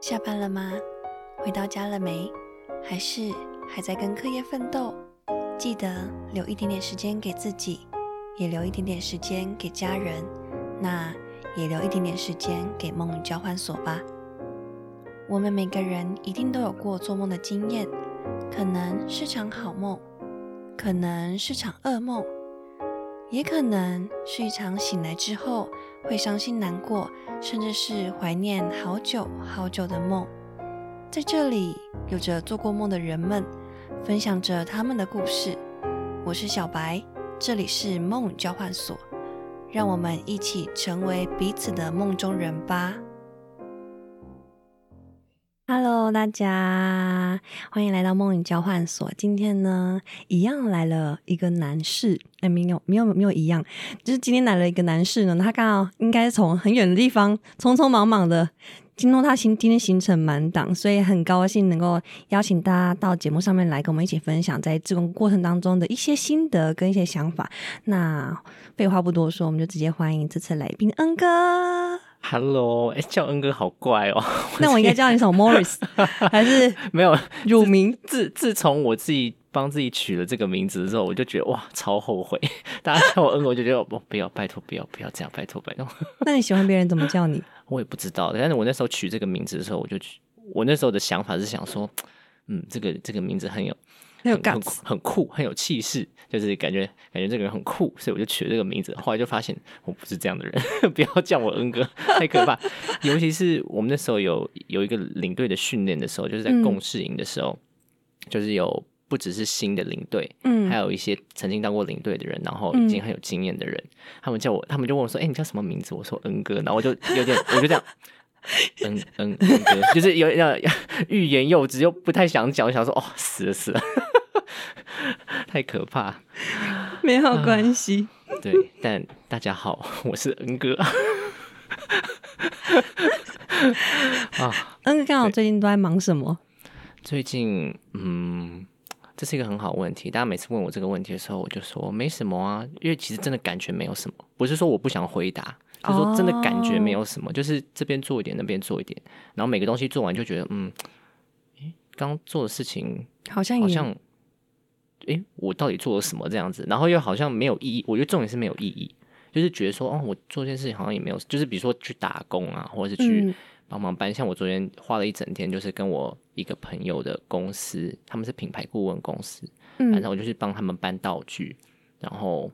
下班了吗？回到家了没？还是还在跟课业奋斗？记得留一点点时间给自己，也留一点点时间给家人，那也留一点点时间给梦交换所吧。我们每个人一定都有过做梦的经验，可能是场好梦，可能是场噩梦，也可能是一场醒来之后会伤心难过，甚至是怀念好久好久的梦。在这里，有着做过梦的人们，分享着他们的故事。我是小白，这里是梦交换所，让我们一起成为彼此的梦中人吧。Hello，大家欢迎来到梦影交换所。今天呢，一样来了一个男士，哎，没有，没有，没有一样，就是今天来了一个男士呢。他刚好应该是从很远的地方，匆匆忙忙的。京东他行今天行程满档，所以很高兴能够邀请大家到节目上面来跟我们一起分享在这种过程当中的一些心得跟一些想法。那废话不多说，我们就直接欢迎这次来宾恩哥。Hello，哎、叫恩哥好怪哦。那我应该叫你什么 Morris 还是没有乳名？自自从我自己帮自己取了这个名字之后，我就觉得哇，超后悔。大家叫我恩哥，我就觉得哦，不要，拜托，不要，不要这样，拜托，拜托。那你喜欢别人怎么叫你？我也不知道，但是我那时候取这个名字的时候，我就取我那时候的想法是想说，嗯，这个这个名字很有很有很很酷，很有气势，就是感觉感觉这个人很酷，所以我就取了这个名字。后来就发现我不是这样的人，不要叫我恩哥，太可怕。尤其是我们那时候有有一个领队的训练的时候，就是在嗯共事营的时候，就是有不只是新的领队，嗯还有一些曾经当过领队的人，然后已经很有经验的人，他们叫我，他们就问我说：“哎、你叫什么名字？”我说：“恩哥。”然后我就有点，我就这样。嗯嗯，恩哥，就是有要欲言又止，又不太想讲，我想说哦，死了死了，太可怕。没有关系。对，但大家好，我是恩哥。啊，恩哥刚好最近都在忙什么？最近嗯，这是一个很好的问题。大家每次问我这个问题的时候，我就说没什么啊，因为其实真的感觉没有什么，不是说我不想回答，就是说真的感觉没有什么，就是这边做一点，那边做一点，然后每个东西做完就觉得嗯，诶，刚做的事情好像也好像，诶，我到底做了什么这样子？然后又好像没有意义。我觉得重点是没有意义，就是觉得说，哦，我做这件事情好像也没有，就是比如说去打工啊，或者是去嗯帮忙搬。像我昨天花了一整天，就是跟我一个朋友的公司，他们是品牌顾问公司，反嗯正我就去帮他们搬道具，然后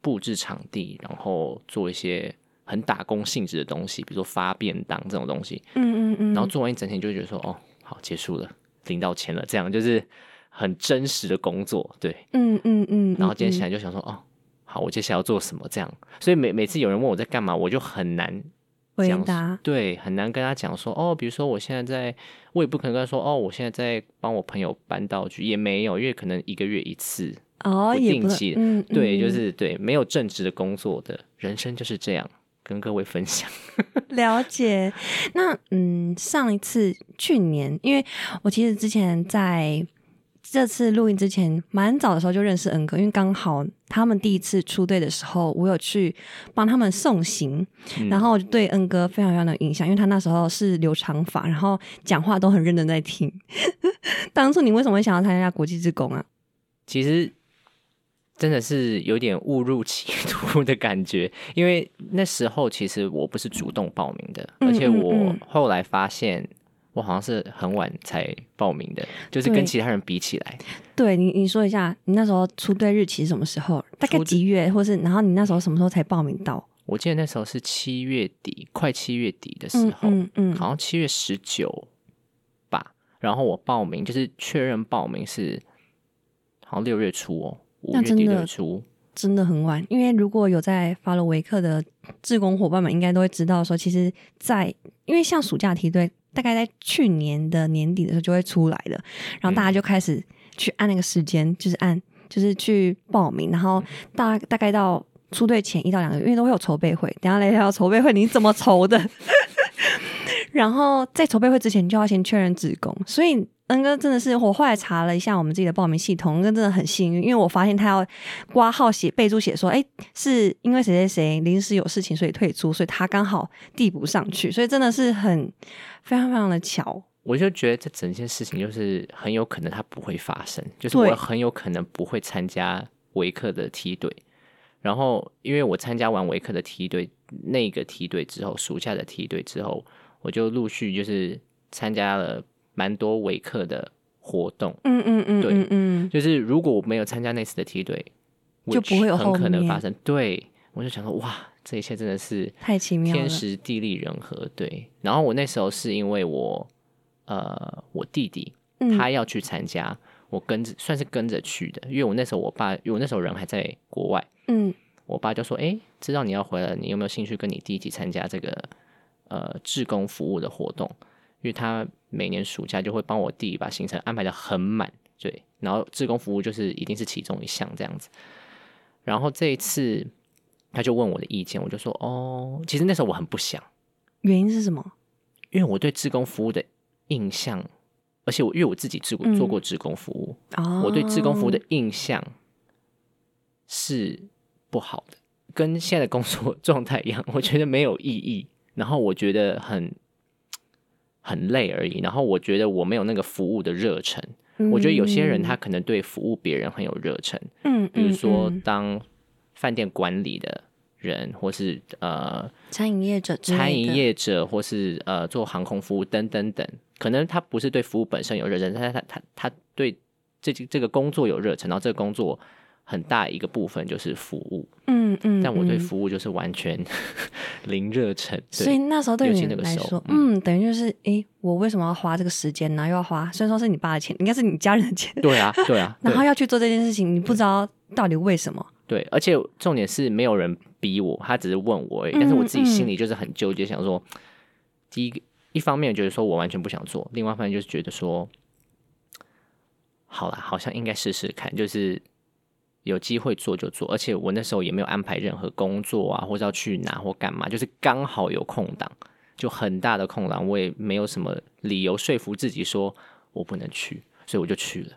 布置场地，然后做一些很打工性质的东西，比如说发便当这种东西。嗯嗯嗯，然后做完一整天，就会觉得说，哦，好，结束了，领到钱了，这样就是很真实的工作，对。嗯嗯嗯，然后今天嗯起来就想说，哦，好，我接下来要做什么？这样，所以每每次有人问我在干嘛，我就很难讲回答对，很难跟他讲说，哦，比如说我现在在，我也不可能跟他说，哦，我现在在帮我朋友搬道具，也没有，因为可能一个月一次，哦，不也不能定期嗯，对，就嗯是对，没有正职的工作的人生就是这样，跟各位分享。了解。那嗯，上一次去年，因为我其实之前在这次录音之前，蛮早的时候就认识恩哥，因为刚好他们第一次出队的时候，我有去帮他们送行，嗯然后我就对恩哥非常非常的有印象，因为他那时候是留长发，然后讲话都很认真在听。当初你为什么会想要参加国际职工啊？其实真的是有点误入歧途的感觉，因为那时候其实我不是主动报名的，嗯而且我后来发现我好像是很晚才报名的，就是跟其他人比起来，对你，你说一下，你那时候出队日期是什么时候？大概几月，或是然后你那时候什么时候才报名到？我记得那时候是七月底，快七月底的时嗯候，嗯嗯，好像七月十九吧。然后我报名就是确认报名是好像六月初哦，五月底那真的。真的很晚，因为如果有在法罗维克的志工伙伴们，应该都会知道说，其实在，因为像暑假梯队，大概在去年的年底的时候就会出来的，然后大家就开始去按那个时间，就是按就是去报名，然后大大概到出队前一到两个月，因为都会有筹备会，等下来聊聊筹备会你怎么筹的。然后在筹备会之前就要先确认职工，所以恩哥真的是我后来查了一下我们自己的报名系统，恩哥真的很幸运，因为我发现他要挂号写备注写说，哎，是因为谁谁谁临时有事情所以退出，所以他刚好递补上去，所以真的是很非常非常的巧。我就觉得这整件事情就是很有可能它不会发生，就是我很有可能不会参加维克的梯队。然后，因为我参加完维克的梯队那个梯队之后，暑假的梯队之后，我就陆续就是参加了蛮多维克的活动。嗯嗯嗯对嗯嗯，就是如果我没有参加那次的梯队，就不会有后很可能发生。对，我就想说，哇，这一切真的是太奇妙了天。时地利人和。对，然后我那时候是因为我呃，我弟弟嗯他要去参加，我跟着算是跟着去的，因为我那时候我爸，因为我那时候人还在国外，嗯我爸就说：“哎、知道你要回来，你有没有兴趣跟你弟一起参加这个呃志工服务的活动？因为他每年暑假就会帮我弟把行程安排的很满，对，然后志工服务就是一定是其中一项这样子。然后这一次他就问我的意见，我就说：哦，其实那时候我很不想，原因是什么？因为我对志工服务的印象，而且我因为我自己做过嗯做过志工服务，哦，我对志工服务的印象是不好的，跟现在的工作状态一样，我觉得没有意义，然后我觉得很很累而已，然后我觉得我没有那个服务的热忱。我觉得有些人他可能对服务别人很有热忱，嗯，嗯比如说嗯。当饭店管理的人，或是呃餐饮业者餐饮业者，或是呃做航空服务等等等，可能他不是对服务本身有热忱，但是他他他对这这个工作有热忱，然后这个工作很大一个部分就是服务，嗯嗯，但我对嗯。服务就是完全 零热忱，所以那时候对尤你来说，嗯。嗯，等于就是，诶，我为什么要花这个时间，然后又要花，虽然说是你爸的钱，应该是你家人的钱，对啊对啊，然后要去做这件事情，你不知道到底为什么。对，而且重点是没有人逼我，他只是问我而已，嗯但是我自己心里就是很纠结，想说，第一个一方面觉得说我完全不想做，另外一方面就是觉得说，好啦，好像应该试试看，就是有机会做就做，而且我那时候也没有安排任何工作啊，或者要去哪或干嘛，就是刚好有空档，就很大的空档，我也没有什么理由说服自己说我不能去，所以我就去了。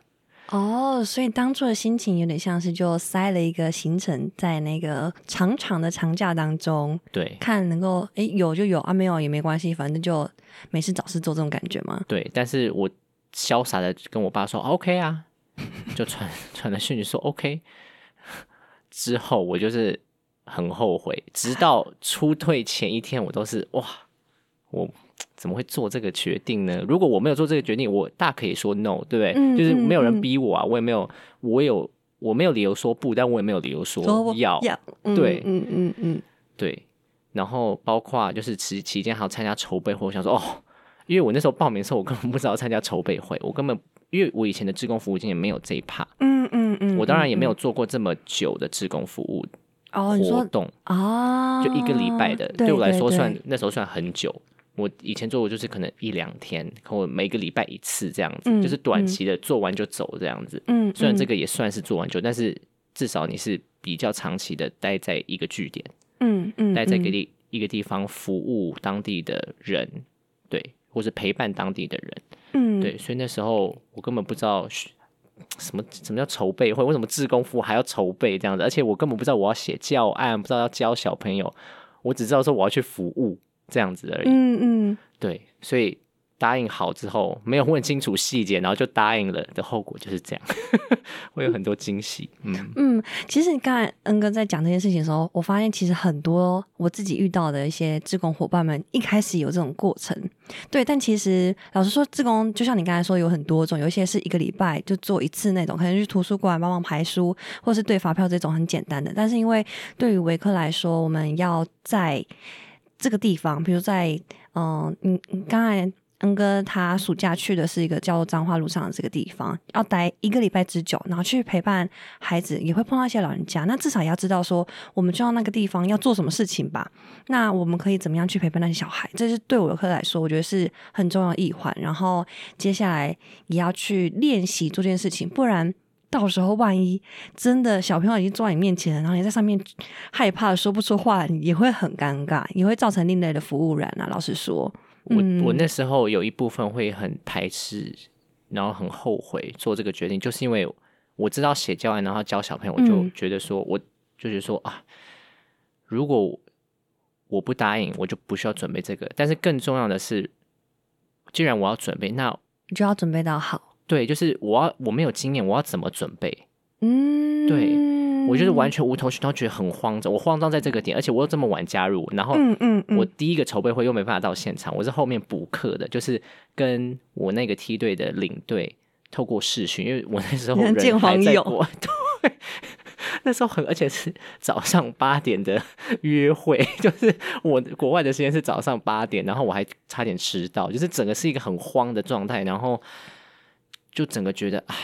哦，所以当初的心情有点像是就塞了一个行程在那个长长的长假当中，对看能够诶有就有啊，没有也没关系，反正就没事找事做这种感觉嘛？对，但是我潇洒的跟我爸说 OK 啊，就传传了讯息说 OK。之后我就是很后悔，直到出退前一天，我都是哇，我怎么会做这个决定呢？如果我没有做这个决定，我大可以说 no，对不对？嗯就是没有人逼我啊，我也没有，我有我没有理由说不，但我也没有理由说要。对嗯嗯嗯，对，然后包括就是期期间还要参加筹备会，我想说哦，因为我那时候报名的时候，我根本不知道参加筹备会，我根本因为我以前的志工服务经验没有这一趴，嗯嗯嗯，我当然也没有嗯做过这么久的志工服务活动，啊，就一个礼拜的，对我来说算那时候算很久。我以前做过就是可能一两天，可我每个礼拜一次这样子，嗯就是短嗯期的做完就走这样子。嗯，虽然这个个也算是做完就，但是至少你是比较长期的待在一个据点。嗯嗯嗯待在一个地一个地方服务当地的人，对，或是陪伴当地的人，嗯对，所以那时候我根本不知道什么什么叫筹备会，为什么志工服务还要筹备这样子，而且我根本不知道我要写教案，不知道要教小朋友，我只知道说我要去服务这样子而已，嗯嗯对，所以。答应好之后，没有问清楚细节，然后就答应了的后果就是这样，会有很多惊喜。嗯，嗯，其实你刚才恩哥在讲这件事情的时候，我发现其实很多我自己遇到的一些志工伙伴们，一开始有这种过程，对，但其实老实说，志工就像你刚才说，有很多种，有一些是一个礼拜就做一次那种，可能去图书馆帮忙排书，或是对发票这种很简单的。但是因为对于维科来说，我们要在这个地方，比如在嗯，你你刚才。恩哥他暑假去的是一个叫做彰化路上的这个地方，要待一个礼拜之久，然后去陪伴孩子，也会碰到一些老人家。那至少也要知道说，我们去到那个地方要做什么事情吧。那我们可以怎么样去陪伴那些小孩？这是对我游客来说，我觉得是很重要的一环。然后接下来也要去练习做这件事情，不然到时候万一真的小朋友已经坐在你面前了，然后你在上面害怕说不出话，也会很尴尬，也会造成另类的服务人啊。老实说，我嗯我那时候有一部分会很排斥，然后很后悔做这个决定，就是因为我知道写教案，然后教小朋友，我就嗯觉得说，我就觉得说啊，如果我不答应，我就不需要准备这个。但是更重要的是，既然我要准备，那你就要准备到好。对，就是我要我没有经验，我要怎么准备？嗯，对我就是完全无头绪，然后觉得很慌张。我慌张在这个点，而且我又这么晚加入，然后嗯嗯嗯我第一个筹备会又没办法到现场，我是后面补课的，就是跟我那个梯队的领队透过视讯，因为我那时候人还在国，对，那时候很而且是早上八点的 约会，就是我国外的时间是早上八点，然后我还差点迟到，就是整个是一个很慌的状态，然后就整个觉得，哎，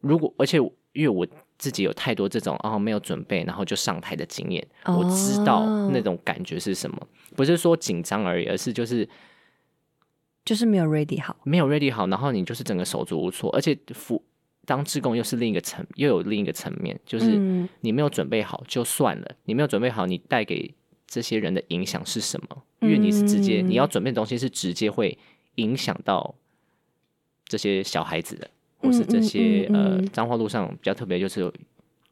如果而且因为我自己有太多这种哦没有准备，然后就上台的经验，我知道哦。那种感觉是什么，不是说紧张而已，而是就是就是没有 ready 好。没有 ready 好，然后你就是整个手足无措，而且服当志工又是另一个层，又有另一个层面，就是嗯。你没有准备好就算了，你没有准备好，你带给这些人的影响是什么？因为你是直接、嗯。你要准备的东西是直接会影响到这些小孩子的，或是这些、嗯嗯嗯呃彰化路上比较特别，就是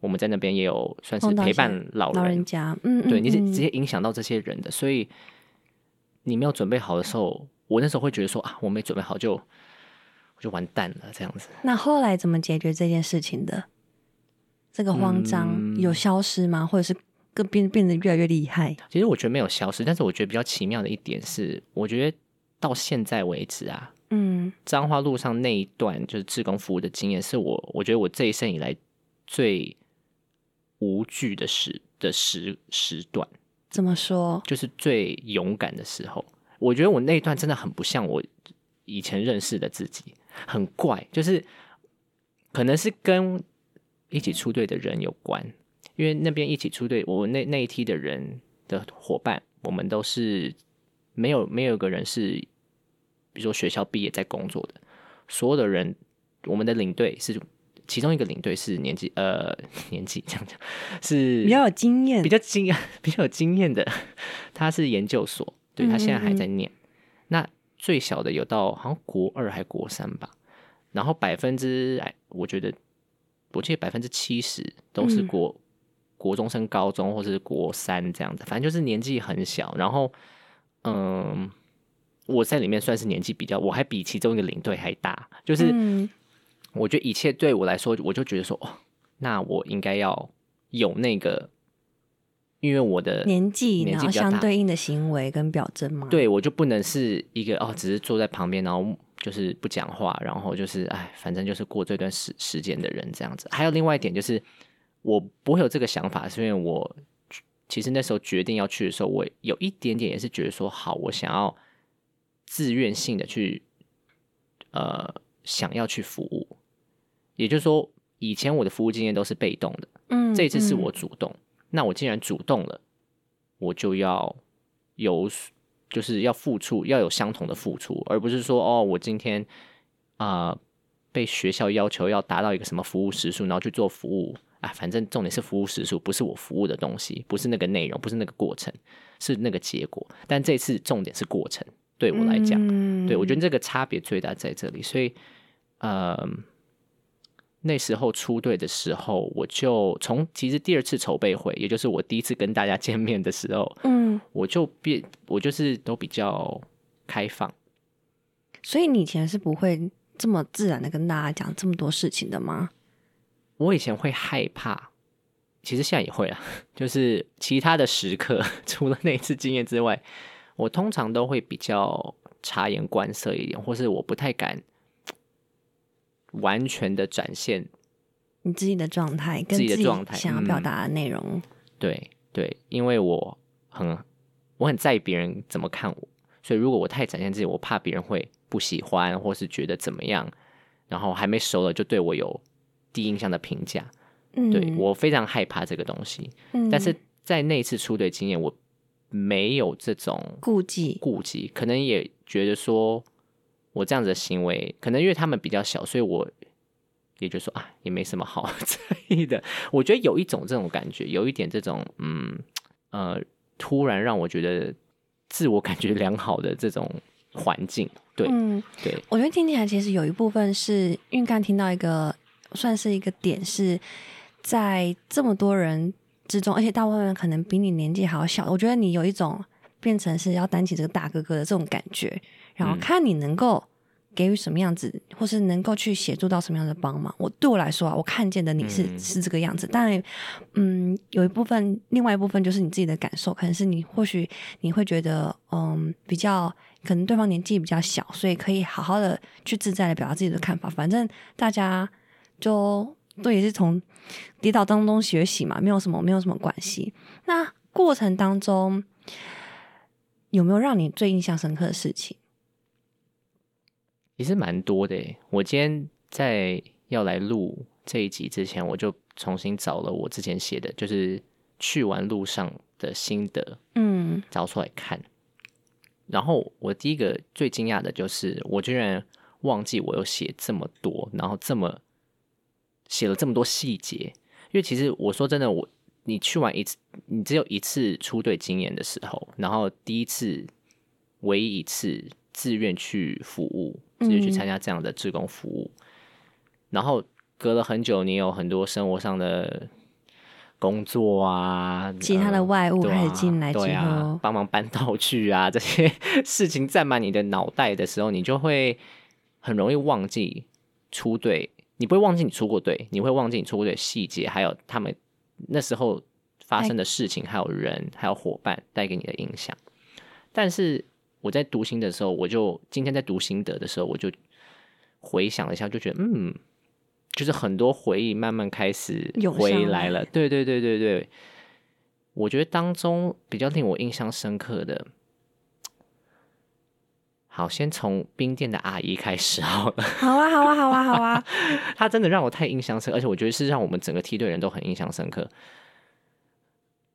我们在那边也有算是陪伴老老人家，嗯，嗯对，你是嗯直接影响到这些人的，所以你没有准备好的时候，我那时候会觉得说啊，我没准备好就我就完蛋了这样子。那后来怎么解决这件事情的？这个慌张嗯有消失吗？或者是更变变得越来越厉害？其实我觉得没有消失，但是我觉得比较奇妙的一点是，我觉得到现在为止啊，嗯彰化路上那一段就是志工服务的经验，是我我觉得我这一生以来最无惧的时的时时段。怎么说？就是最勇敢的时候。我觉得我那一段真的很不像我以前认识的自己，很怪，就是可能是跟一起出队的人有关，因为那边一起出队，我那那一梯的人的伙伴，我们都是没有没有一个人是，比如说学校毕业在工作的，所有的人，我们的领队是其中一个领队是年纪呃 年纪这样讲是比较有经验比，较经验 比较有经验的，他是研究所，对他现在还在念。那最小的有到好像国二还国三吧，然后百分之哎，我觉得我记得百分之七十都是嗯国、国中升高中或是国三这样子，反正就是年纪很小。然后嗯，我在里面算是年纪比较，我还比其中一个领队还大，就是。嗯我觉得一切对我来说，我就觉得说，哦，那我应该要有那个，因为我的年纪，然后年纪比较大相对应的行为跟表征嘛。，对我就不能是一个哦，只是坐在旁边，然后就是不讲话，然后就是哎，反正就是过这段时时间的人这样子。还有另外一点就是，我不会有这个想法，是因为我其实那时候决定要去的时候，我有一点点也是觉得说，好，我想要自愿性的去呃想要去服务，也就是说，以前我的服务经验都是被动的。嗯，这一次是嗯我主动，那我既然主动了，我就要有，就是要付出，要有相同的付出，而不是说哦，我今天啊、呃被学校要求要达到一个什么服务时数，然后去做服务啊，反正重点是服务时数，不是我服务的东西，不是那个内容，不是那个过程，是那个结果。但这次重点是过程，对我来讲，嗯。对我觉得这个差别最大在这里，所以，呃，那时候出队的时候，我就从其实第二次筹备会，也就是我第一次跟大家 见面的时候，嗯，我就变，我就是都比较开放，所以你以前是不会这么自然的跟大家讲这么多事情的吗？我以前会害怕，其实现在也会啊，就是其他的时刻，除了那一次经验之外，我通常都会比较察言观色一点，或是我不太敢完全的展现你自己的状态跟自己的状态想要表嗯。达的内容，对对，因为我很我很在意别人怎么看我，所以如果我太展现自己，我怕别人会不喜欢，或是觉得怎么样，然后还没熟了就对我有第一印象的评价。嗯，对我非常害怕这个东西，嗯，但是在那一次出队经验，我没有这种顾忌，顾忌，可能也觉得说我这样子的行为，可能因为他们比较小，所以我也就说啊，也没什么好 在意的。我觉得有一种这种感觉，有一点这种嗯呃，突然让我觉得自我感觉良好的这种环境。对，嗯，对，我觉得听起来其实有一部分是因为刚听到一个算是一个点，是在这么多人之中，而且大部分人可能比你年纪还要小，我觉得你有一种变成是要担起这个大哥哥的这种感觉，然后嗯看你能够给予什么样子，或是能够去协助到什么样的帮忙。我对我来说啊，我看见的你是、嗯是这个样子，当然，嗯，有一部分，另外一部分就是你自己的感受，可能是你或许你会觉得，嗯，比较可能对方年纪比较小，所以可以好好的去自在的表达自己的看法。反正大家就都也是从跌倒当中学习嘛，没有什么没有什么关系。那过程当中有没有让你最印象深刻的事情？也是蛮多的诶。我今天在要来录这一集之前，我就重新找了我之前写的，就是去完路上的心得，嗯找出来看。然后我第一个最惊讶的就是，我居然忘记我有写这么多，然后这么写了这么多细节。因为其实我说真的，我你去完一次，你只有一次出队经验的时候，然后第一次唯一一次自愿去服务，自愿去参加这样的志工服务，然后隔了很久，你有很多生活上的工作啊，其他的呃外物开始进来之对啊后，帮忙搬道具啊，这些 事情占满你的脑袋的时候，你就会很容易忘记出队。你不会忘记你出过队，你会忘记你出过队的细节，还有他们那时候发生的事情，还有人，还有伙伴带给你的影响。但是我在读心的时候，我就今天在读心得的时候，我就回想了一下，就觉得嗯，就是很多回忆慢慢开始回来了。对对对对对，我觉得当中比较令我印象深刻的，好，先从冰店的阿姨开始好了。好啊，好啊，好啊，好啊，她真的让我太印象深刻，而且我觉得是让我们整个梯队人都很印象深刻。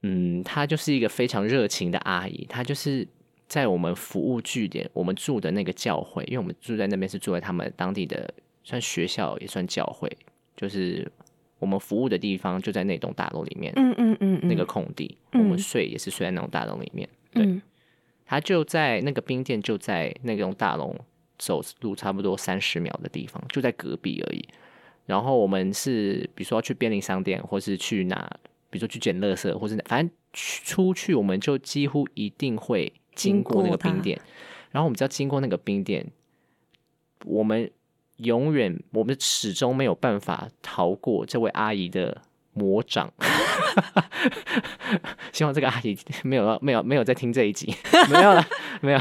嗯，她就是一个非常热情的阿姨，她就是在我们服务据点，我们住的那个教会，因为我们住在那边是住在他们当地的算学校也算教会，就是我们服务的地方就在那栋大楼里面，嗯嗯嗯嗯，那个空地，嗯我们睡也是睡在那栋大楼里面。对嗯它就在那个冰店，就在那栋大楼走路差不多三十秒的地方，就在隔壁而已。然后我们是比如说要去便利商店，或是去哪，比如说去捡垃圾，或是反正去出去，我们就几乎一定会经过那个冰店。然后我们只要经过那个冰店，我们永远我们始终没有办法逃过这位阿姨的魔掌。希望这个阿姨没有没有没有在听这一集，没有了，没有。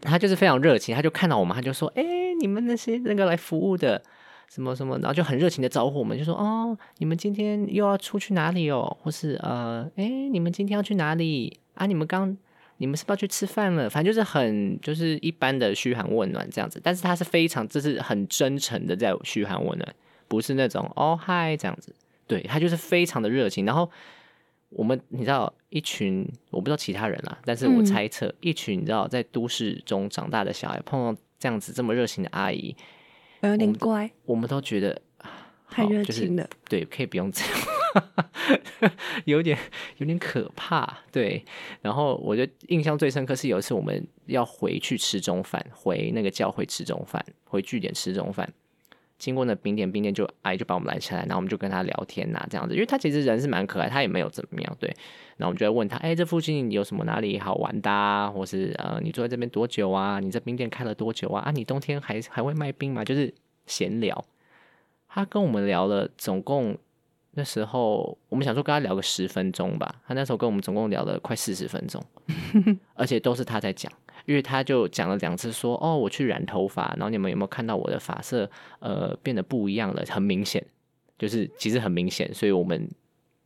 她就是非常热情，她就看到我们，她就说：“哎、你们那些那个来服务的什么什么，然后就很热情的招呼我们，就说：哦，你们今天又要出去哪里哦？或是呃，哎、你们今天要去哪里啊？你们刚你们是不是要去吃饭了？反正就是很就是一般的嘘寒问暖这样子，但是他是非常就是很真诚的在嘘寒问暖，不是那种哦嗨这样子，对他就是非常的热情，然后。我们你知道一群我不知道其他人啦，但是我嗯猜测、一群你知道在都市中长大的小孩碰到这样子这么热情的阿姨，我有点乖，我们都觉得啊太热好就是情了。对，可以不用这样，有点有点可怕。对，然后我就印象最深刻是有一次我们要回去吃中饭，回那个教会吃中饭，回据点吃中饭。经过那冰店，冰店就阿姨就把我们拦下来，然后我们就跟他聊天呐、这样子，因为他其实人是蛮可爱，他也没有怎么样，对。然后我们就在问他，哎、这附近有什么哪里好玩的、啊，或是呃，你住在这边多久啊？你这冰店开了多久啊？啊，你冬天还还会卖冰吗？就是闲聊。他跟我们聊了，总共那时候我们想说跟他聊个十分钟吧，他那时候跟我们总共聊了快四十分钟，而且都是他在讲，因为他就讲了两次说，哦，我去染头发，然后你们有没有看到我的发色呃变得不一样了？很明显，就是其实很明显，所以我们。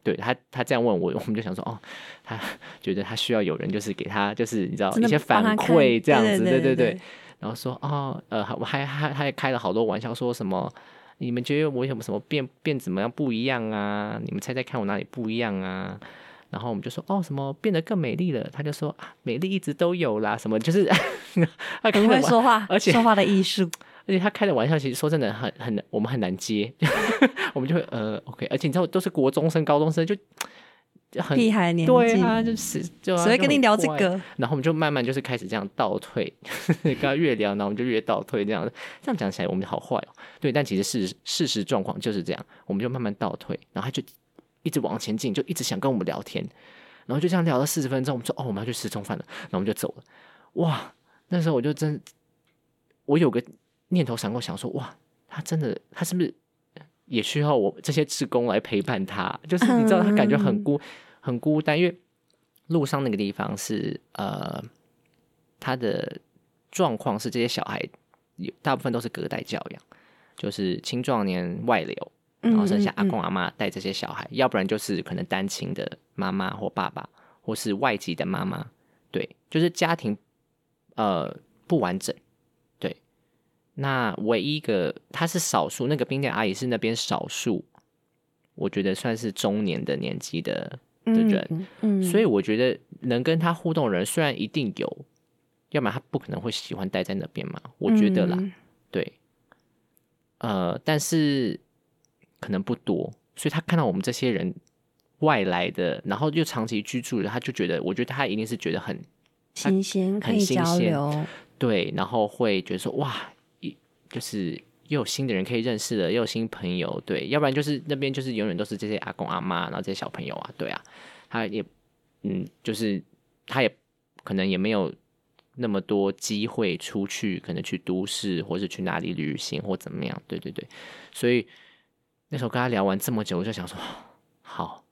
对他，他这样问我，我们就想说，哦，他觉得他需要有人，就是给他，就是你知道一些反馈这样子，对对对然后说哦，呃，还我还还还开了好多玩笑，说什么你们觉得我有什么什么变变怎么样不一样啊？你们猜猜看我哪里不一样啊？然后我们就说哦，什么变得更美丽了？他就说啊，美丽一直都有啦，什么就是 很会，说话，而且说话的艺术。而且他开的玩笑，其实说真的很很我们很难接，我们就会呃 OK，而且你知道都是国中生、高中生，就很厉害年纪，对啊，就是就只会跟你聊这个。个。然后我们就慢慢就是开始这样倒退，跟他越聊，然后我们就越倒退，这样这样讲起来我们好坏哦。对，但其实事事实状况就是这样，我们就慢慢倒退，然后他就一直往前进，就一直想跟我们聊天，然后就这样聊了四十分钟，我们说哦，我们要去吃中饭了，然后我们就走了。哇，那时候我就真，我有个念头闪过，想说哇，他真的，他是不是也需要我这些职工来陪伴他？就是你知道，他感觉很孤很孤单，因为路上那个地方是呃，他的状况是这些小孩有大部分都是隔代教养，就是青壮年外流，然后剩下阿公阿妈带这些小孩，要不然就是可能单亲的妈妈或爸爸，或是外籍的妈妈，对，就是家庭。呃，不完整，对。那唯一一个，他是少数，那个冰店阿姨是那边少数，我觉得算是中年的年纪的的人，嗯，所以我觉得能跟他互动的人，虽然一定有，要不然他不可能会喜欢待在那边嘛，我觉得啦，对。呃，但是可能不多，所以他看到我们这些人外来的，然后又长期居住的，他就觉得，我觉得他一定是觉得很。新鲜可以交流，对，然后会觉得说哇，一就是又有新的人可以认识了，又有新朋友，对，要不然就是那边就是永远都是这些阿公阿妈，然后这些小朋友啊，对啊，他也嗯，就是他也可能也没有那么多机会出去，可能去都市或是去哪里旅行或怎么样，对对对，所以那时候跟他聊完这么久，我就想说，好，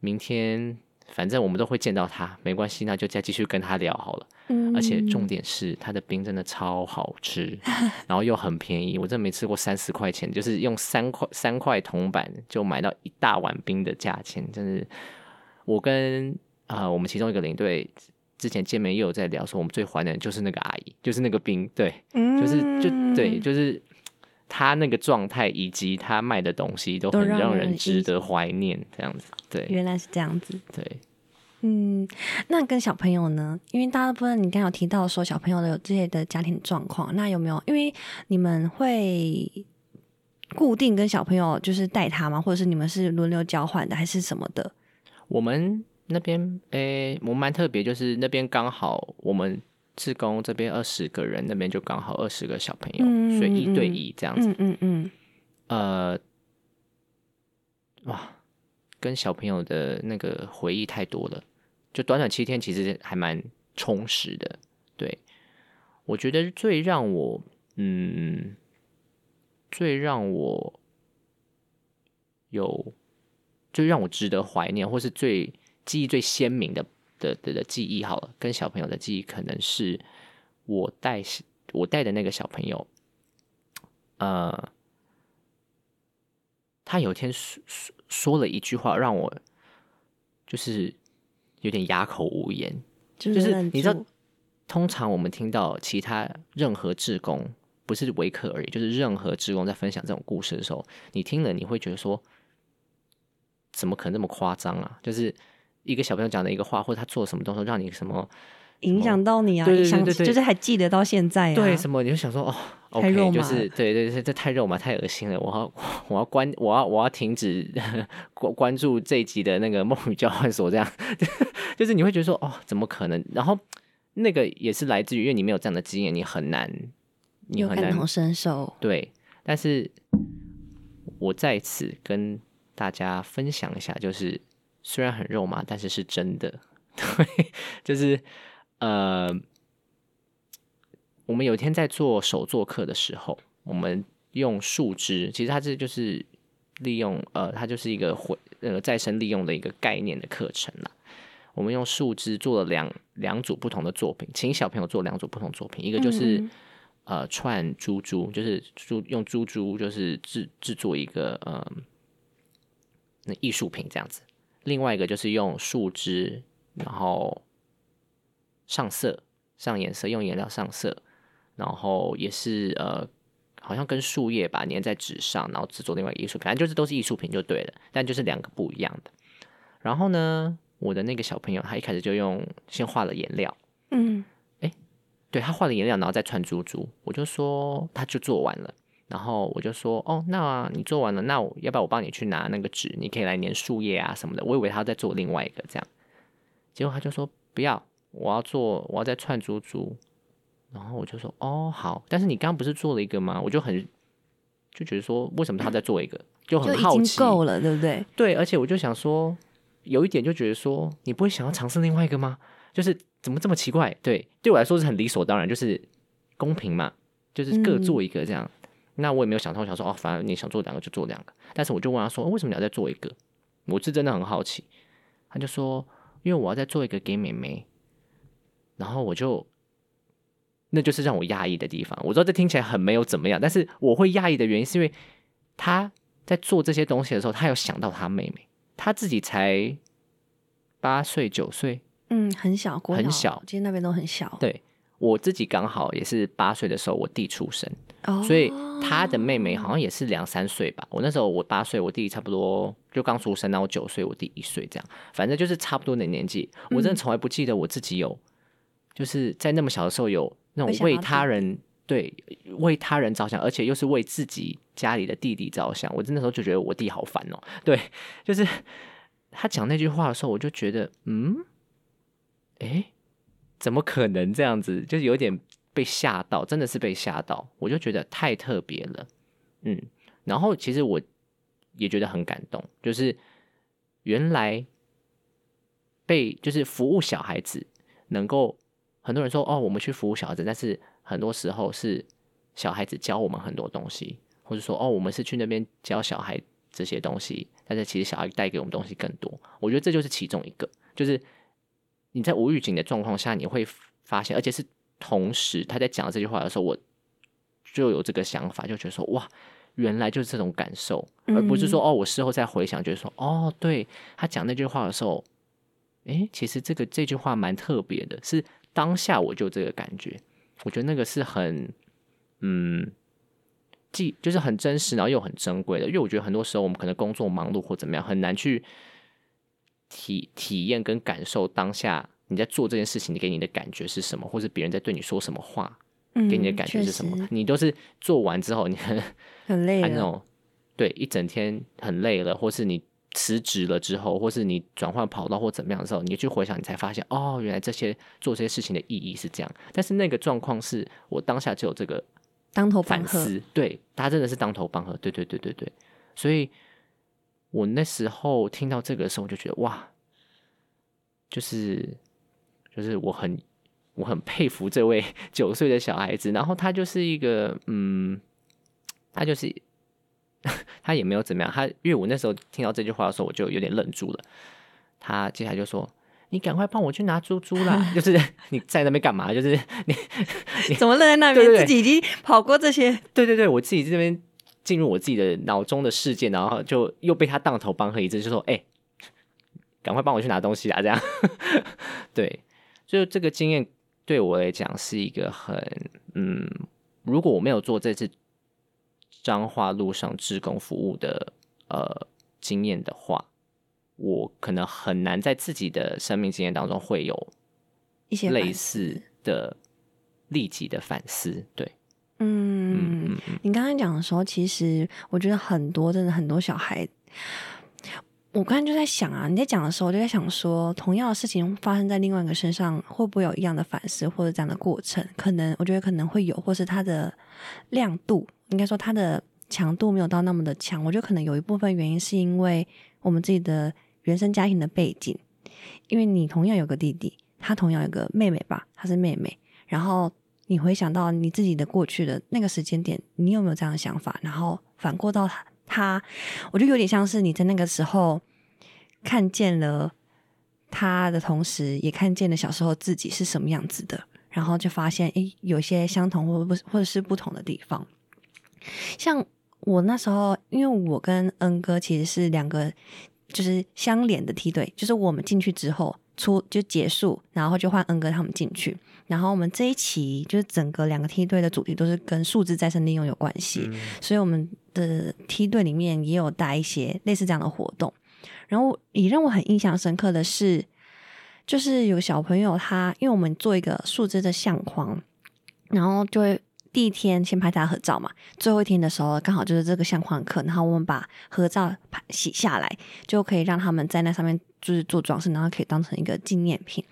明天。反正我们都会见到他，没关系，那就再继续跟他聊好了。嗯，而且重点是他的冰真的超好吃，然后又很便宜，我真没吃过三十块钱，就是用三块三块铜板就买到一大碗冰的价钱，真是。我跟啊，我们其中一个领队之前见面又有在聊，说我们最怀念的就是那个阿姨，就是那个冰，对，就是就对，就是。他那个状态以及他卖的东西都很让人值得怀念，这样子。对，原来是这样子。对，嗯，那跟小朋友呢？因为大部分你刚有提到说小朋友的有这些的家庭状况，那有没有？因为你们会固定跟小朋友就是带他吗？或者是你们是轮流交换的，还是什么的？我们那边诶，我们蛮特别，就是那边刚好我们。志工这边二十个人，那边就刚好二十个小朋友，所以一对一这样子。嗯嗯嗯。呃，哇，跟小朋友的那个回忆太多了，就短短七天，其实还蛮充实的。对，我觉得最让我，嗯，最让我有，最让我值得怀念，或是最记忆最鲜明的。的的的记忆好了，跟小朋友的记忆可能是我带我带的那个小朋友，呃，他有一天说说说了一句话，让我就是有点哑口无言。就是你知道，通常我们听到其他任何志工，不是维克而已，就是任何志工在分享这种故事的时候，你听了你会觉得说，怎么可能那么夸张啊？就是。一个小朋友讲的一个话，或者他做什么东西，让你什么影响到你啊？对对对，就是还记得到现在啊？对，什么你就想说哦，太肉就是对对对，这太肉麻，太恶心了。我要 我要关，我要我要停止关关注这一集的那个梦语交换所，这样 就是你会觉得说哦，怎么可能？然后那个也是来自于，因为你没有这样的经验，你很难，你很难感同身受。对，但是我在此跟大家分享一下，就是。虽然很肉麻，但是是真的。对，就是呃，我们有一天在做手作课的时候，我们用树枝，其实它这就是利用呃，它就是一个回呃再生利用的一个概念的课程啦。我们用树枝做了两两组不同的作品，请小朋友做两组不同作品，一个就是呃串珠珠，就是珠用珠珠就是制制作一个呃那艺术品这样子。另外一个就是用树枝，然后上色、上颜色，用颜料上色，然后也是呃，好像跟树叶吧粘在纸上，然后制作另外一个艺术品，反正就是都是艺术品就对了，但就是两个不一样的。然后呢，我的那个小朋友他一开始就用先画了颜料，嗯，哎，对他画了颜料，然后再串珠珠，我就说他就做完了，然后我就说，哦，那你做完了，那我要不要我帮你去拿那个纸？你可以来粘树叶啊什么的。我以为他在做另外一个这样，结果他就说不要，我要做，我要再串珠珠。然后我就说，哦，好。但是你刚刚不是做了一个吗？我就很就觉得说，为什么他在做一个，就很好奇。够了，对不对？对，而且我就想说，有一点就觉得说，你不会想要尝试另外一个吗？就是怎么这么奇怪？对，对我来说是很理所当然，就是公平嘛，就是各做一个这样。那我也没有想通，想说哦，反正你想做两个就做两个。但是我就问他说，为什么你要再做一个？我是真的很好奇。他就说，因为我要再做一个给妹妹。然后我就，那就是让我压抑的地方。我知道这听起来很没有怎么样，但是我会压抑的原因是因为他在做这些东西的时候，他有想到他妹妹，他自己才八岁九岁，嗯，很小，很小，今天那边都很小。对我自己刚好也是八岁的时候，我弟出生。所以他的妹妹好像也是两三岁吧。我那时候我八岁，我弟弟差不多就刚出生，然后九岁，我弟一岁这样，反正就是差不多的年纪。我真的从来不记得我自己有，就是在那么小的时候有那种为他人 对为他人着想，而且又是为自己家里的弟弟着想。我真的时候就觉得我弟好烦哦。对，就是他讲那句话的时候，我就觉得嗯，哎，怎么可能这样子？就是有点。被吓到，真的是被吓到，我就觉得太特别了，嗯，然后其实我也觉得很感动，就是原来被就是服务小孩子，能够很多人说哦，我们去服务小孩子，但是很多时候是小孩子教我们很多东西，或者说哦，我们是去那边教小孩这些东西，但是其实小孩带给我们东西更多，我觉得这就是其中一个，就是你在无预警的状况下，你会发现，而且是。同时，他在讲这句话的时候，我就有这个想法，就觉得说，哇，原来就是这种感受，而不是说，哦，我事后再回想，觉得说，哦，对他讲那句话的时候，哎，其实这个这句话蛮特别的，是当下我就这个感觉，我觉得那个是很，嗯，既就是很真实，然后又很珍贵的，因为我觉得很多时候我们可能工作忙碌或怎么样，很难去体体验跟感受当下。你在做这件事情，你给你的感觉是什么？或是别人在对你说什么话，嗯给你的感觉是什么？你都是做完之后，你 很很累，那种对一整天很累了，或是你辞职了之后，或是你转换跑道或怎么样的时候，你去回想，你才发现哦，原来这些做这些事情的意义是这样。但是那个状况是我当下就有这个当头反思，对他真的是当头棒喝，对对对对对。所以我那时候听到这个的时候，我就觉得哇，就是。就是我很我很佩服这位 九岁的小孩子，然后他就是一个嗯，他就是 他也没有怎么样，他因为我那时候听到这句话的时候，我就有点愣住了。他接下来就说：“你赶快帮我去拿猪猪啦！”就是你在那边干嘛？就是你你怎么愣在那边？自己已经跑过这些？对对对，我自己这边进入我自己的脑中的世界，然后就又被他当头棒喝一次，就说：“哎，赶快帮我去拿东西啊！”这样对。就这个经验对我来讲是一个很嗯，如果我没有做这次彰化路上志工服务的呃经验的话，我可能很难在自己的生命经验当中会有一些类似的立即的反思。对，嗯，你刚刚讲的时候，其实我觉得很多真的很多小孩。我刚才就在想啊，你在讲的时候，我就在想说，同样的事情发生在另外一个身上，会不会有一样的反思或者这样的过程？可能我觉得可能会有，或是它的亮度，应该说它的强度没有到那么的强。我觉得可能有一部分原因是因为我们自己的原生家庭的背景，因为你同样有个弟弟，他同样有个妹妹吧，她是妹妹，然后你回想到你自己的过去的那个时间点，你有没有这样的想法？然后反过到他他，我觉得有点像是你在那个时候。看见了他的同时，也看见了小时候自己是什么样子的，然后就发现，诶，有些相同或不或者是不同的地方。像我那时候，因为我跟恩哥其实是两个就是相连的梯队，就是我们进去之后出就结束，然后就换恩哥他们进去，然后我们这一期就是整个两个梯队的主题都是跟数字再生利用有关系，所以我们的梯队里面也有带一些类似这样的活动。然后也让我很印象深刻的是，就是有小朋友他，因为我们做一个数字的相框，然后就会。第一天先拍大家合照嘛，最后一天的时候刚好就是这个相框课，然后我们把合照拍洗下来，就可以让他们在那上面就是做装饰，然后可以当成一个纪念品。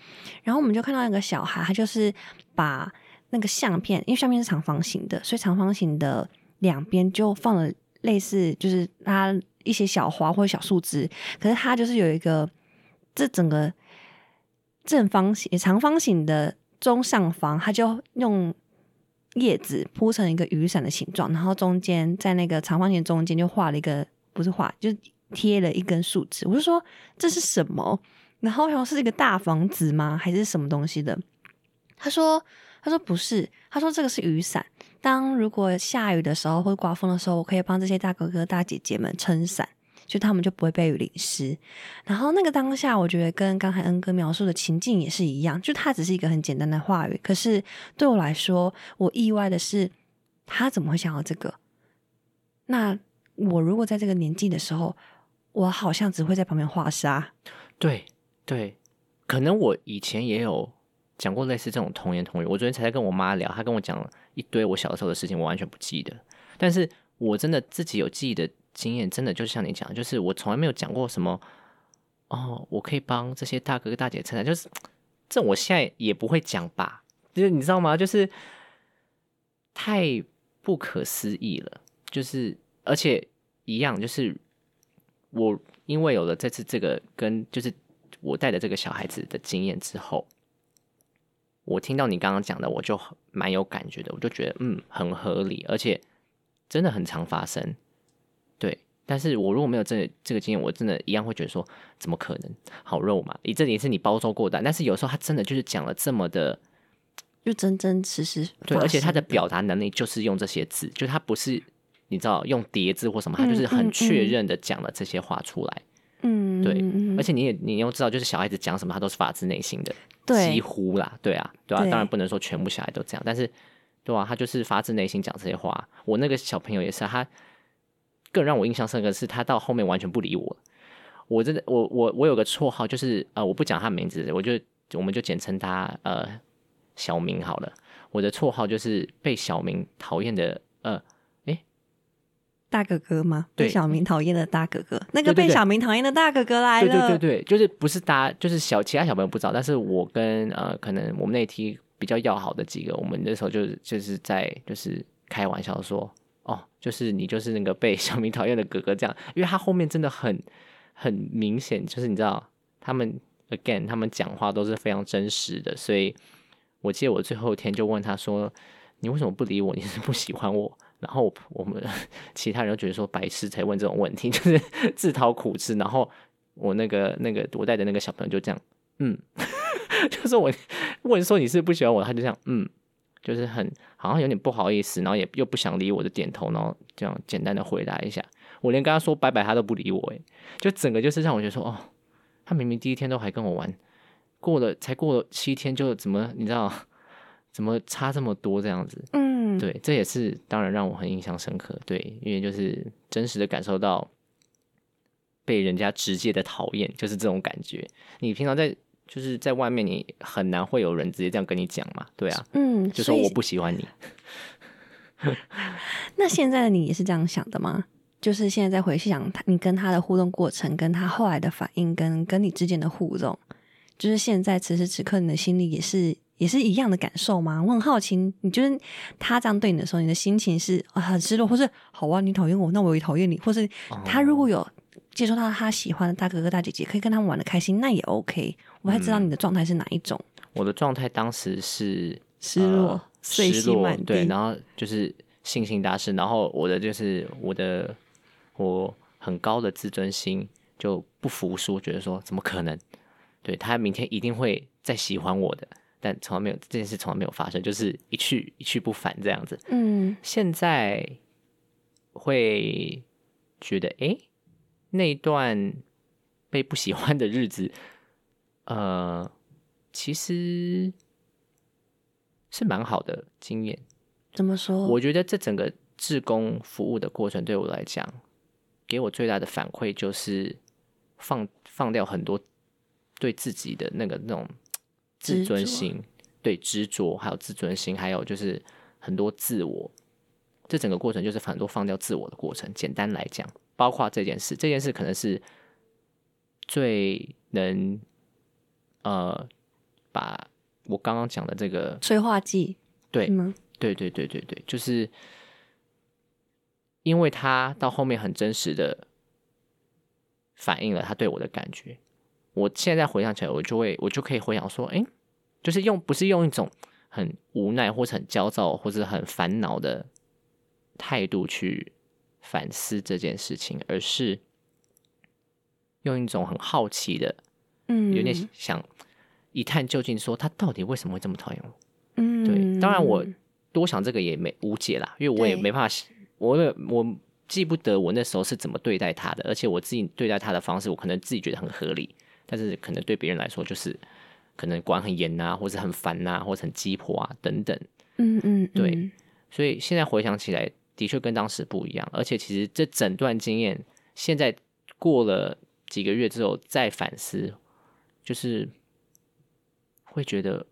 然后我们就看到一个小孩，他就是把那个相片，因为相片是长方形的，所以长方形的两边就放了类似就是他一些小花或者小树枝，可是他就是有一个这整个正方形、长方形的中上方，他就用叶子铺成一个雨伞的形状，然后中间在那个长方形中间就画了一个，不是画，就贴了一根树枝。我就说这是什么？然后然后是一个大房子吗？还是什么东西的？他说他说不是，他说这个是雨伞。当如果下雨的时候或刮风的时候，我可以帮这些大哥哥大姐姐们撑伞。就他们就不会被雨淋湿，然后那个当下，我觉得跟刚才恩哥描述的情境也是一样，就他只是一个很简单的话语，可是对我来说，我意外的是，他怎么会想到这个？那我如果在这个年纪的时候，我好像只会在旁边画沙。对对，可能我以前也有讲过类似这种童言童语。我昨天才在跟我妈聊，她跟我讲一堆我小时候的事情，我完全不记得，但是我真的自己有记得。经验真的就像你讲，就是我从来没有讲过什么哦，我可以帮这些大哥大姐撑伞，就是这我现在也不会讲吧？就是你知道吗？就是太不可思议了，就是而且一样，就是我因为有了这次这个跟就是我带的这个小孩子的经验之后，我听到你刚刚讲的，我就蛮有感觉的，我就觉得嗯很合理，而且真的很常发生。对，但是我如果没有这这个经验，我真的一样会觉得说，怎么可能？好肉嘛，你这里是你包装过的，但是有时候他真的就是讲了这么的，就真真实实。对，而且他的表达能力就是用这些字，就他不是你知道用叠字或什么，他就是很确认的讲了这些话出来。嗯，对，而且你也你又知道，就是小孩子讲什么，他都是发自内心的，几乎啦，对啊，对啊，当然不能说全部小孩都这样，但是对啊，他就是发自内心讲这些话。我那个小朋友也是他。更让我印象深刻的是，他到后面完全不理我。我真的，我我我有个绰号，就是呃，我不讲他名字，我就我们就简称他呃小明好了。我的绰号就是被小明讨厌的呃，哎，大哥哥吗？被小明讨厌的大哥哥，那个被小明讨厌的大哥哥来了。对对对对，就是不是大，就是小其他小朋友不知道，但是我跟呃，可能我们那批比较要好的几个，我们那时候就就是在就是开玩笑说。就是你就是那个被 小明讨厌的哥哥这样，因为他后面真的很很明显，就是你知道他们 again 他们讲话都是非常真实的，所以我记得我最后一天就问他说：“你为什么不理我？你是不喜欢我？”然后我们 其他人就觉得说白痴才问这种问题，就是自讨苦吃。然后我那个那个我带的那个小朋友就这样，嗯，就是我问说你是不喜欢我，他就这样，嗯。就是很好像有点不好意思，然后也又不想理我的点头，然后这样简单的回答一下。我连跟他说拜拜，他都不理我，诶，就整个就是让我觉得说，哦，他明明第一天都还跟我玩，过了才过了七天，就怎么你知道，怎么差这么多这样子？嗯，对，这也是当然让我很印象深刻。对，因为就是真实的感受到被人家直接的讨厌，就是这种感觉。你平常在。就是在外面，你很难会有人直接这样跟你讲嘛，对啊，嗯，就说我不喜欢你。那现在的你也是这样想的吗？就是现在在回去想他，你跟他的互动过程，跟他后来的反应，跟跟你之间的互动，就是现在此时此刻你的心里也是也是一样的感受吗？我很好奇，你就是他这样对你的时候，你的心情是很失落，或是好啊，你讨厌我，那我也讨厌你，或是他如果有。接受到他喜欢的大哥哥大姐姐，可以跟他们玩的开心，那也 OK。我还知道你的状态是哪一种。我的状态当时是失落、失落，对，然后就是信心大失，然后我的就是我的我很高的自尊心就不服输，觉得说怎么可能？对他明天一定会再喜欢我的，但从来没有这件事从来没有发生，就是一去一去不返这样子。嗯，现在会觉得哎。那段被不喜欢的日子，呃，其实是蛮好的经验。怎么说？我觉得这整个志工服务的过程，对我来讲，给我最大的反馈就是放放掉很多对自己的那个那种自尊心，对执着，还有自尊心，还有就是。很多自我，这整个过程就是很多放掉自我的过程。简单来讲，包括这件事，这件事可能是最能呃把我刚刚讲的这个催化剂，对吗？对对对对对，就是因为他到后面很真实的反映了他对我的感觉。我现在回想起来，我就会我就可以回想说，哎，就是用不是用一种很无奈或者很焦躁或者很烦恼的态度去反思这件事情，而是用一种很好奇的，嗯，有点想一探究竟，说他到底为什么会这么讨厌我。嗯，对，当然我多想这个也没无解啦，因为我也没办法，我也我记不得我那时候是怎么对待他的，而且我自己对待他的方式，我可能自己觉得很合理，但是可能对别人来说就是可能管很严呐、或者很烦呐、或者很鸡婆啊等等。嗯嗯，对嗯所以现在回想起来，的确跟当时不一样，而且其实这整段经验，现在过了几个月之后再反思，就是会觉得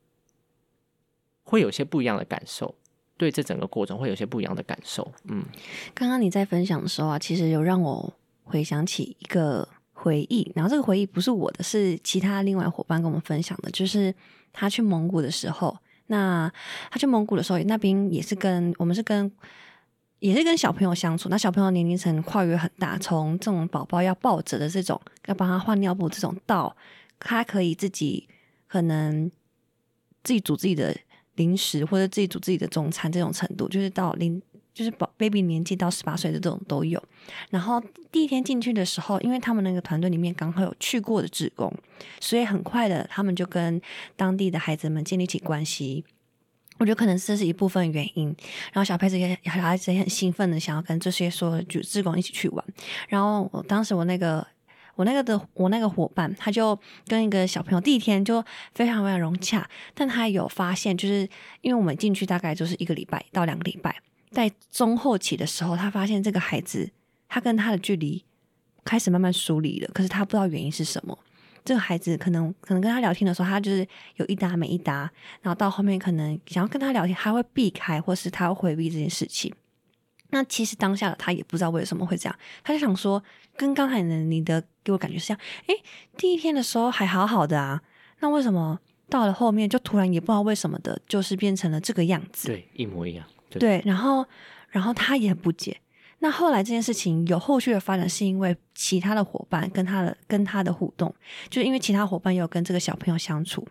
会有些不一样的感受，对这整个过程会有些不一样的感受。嗯，刚刚你在分享的时候啊，其实有让我回想起一个回忆，然后这个回忆不是我的，是其他另外伙伴跟我们分享的，就是他去蒙古的时候，那他去蒙古的时候，那边也是跟我们是跟。也是跟小朋友相处，那小朋友年龄层跨越很大，从这种宝宝要抱着的这种，要帮他换尿布这种，到他可以自己可能自己煮自己的零食或者自己煮自己的中餐这种程度，就是到零就是宝 baby 年纪到十八岁的这种都有。然后第一天进去的时候，因为他们那个团队里面刚好有去过的职工，所以很快的他们就跟当地的孩子们建立起关系。我觉得可能这是一部分原因，然后小孩子也小孩子也很兴奋的想要跟这些说就志工一起去玩。然后我当时我那个我那个的我那个伙伴，他就跟一个小朋友第一天就非常非常融洽，但他有发现，就是因为我们进去大概就是一个礼拜到两个礼拜，在中后期的时候，他发现这个孩子他跟他的距离开始慢慢疏离了，可是他不知道原因是什么。这个孩子可能可能跟他聊天的时候，他就是有一搭没一搭，然后到后面可能想要跟他聊天，他会避开，或是他会回避这件事情。那其实当下的他也不知道为什么会这样，他就想说，跟刚才的你的给我感觉是这样，诶，第一天的时候还好好的啊，那为什么到了后面就突然也不知道为什么的，就是变成了这个样子？对，一模一样。对，对，然后然后他也很不解。那后来这件事情有后续的发展，是因为其他的伙伴跟他的跟他的互动，就是因为其他伙伴有跟这个小朋友相处，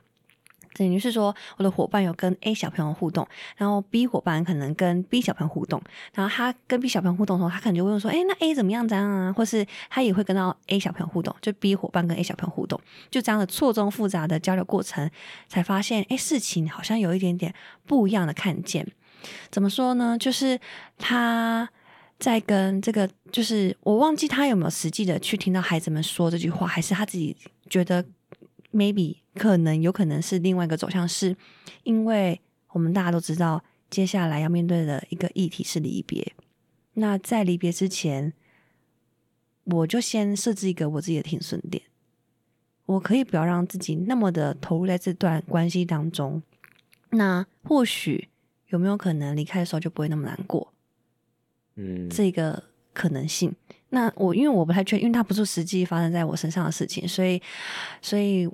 等于是说我的伙伴有跟 A 小朋友互动，然后 B 伙伴可能跟 B 小朋友互动，然后他跟 B 小朋友互动的时候，他可能就会问说：“哎，那 A 怎么样？怎样啊？”或是他也会跟到 A 小朋友互动，就 B 伙伴跟 A 小朋友互动，就这样的错综复杂的交流过程，才发现，哎，事情好像有一点点不一样的看见。怎么说呢？就是他在跟这个，就是我忘记他有没有实际的去听到孩子们说这句话，还是他自己觉得 maybe 可能有可能是另外一个走向，是因为我们大家都知道，接下来要面对的一个议题是离别。那在离别之前，我就先设置一个我自己的停损点，我可以不要让自己那么的投入在这段关系当中。那或许有没有可能离开的时候就不会那么难过？嗯，这个可能性。那我因为我不太确定，因为它不是实际发生在我身上的事情，所以所以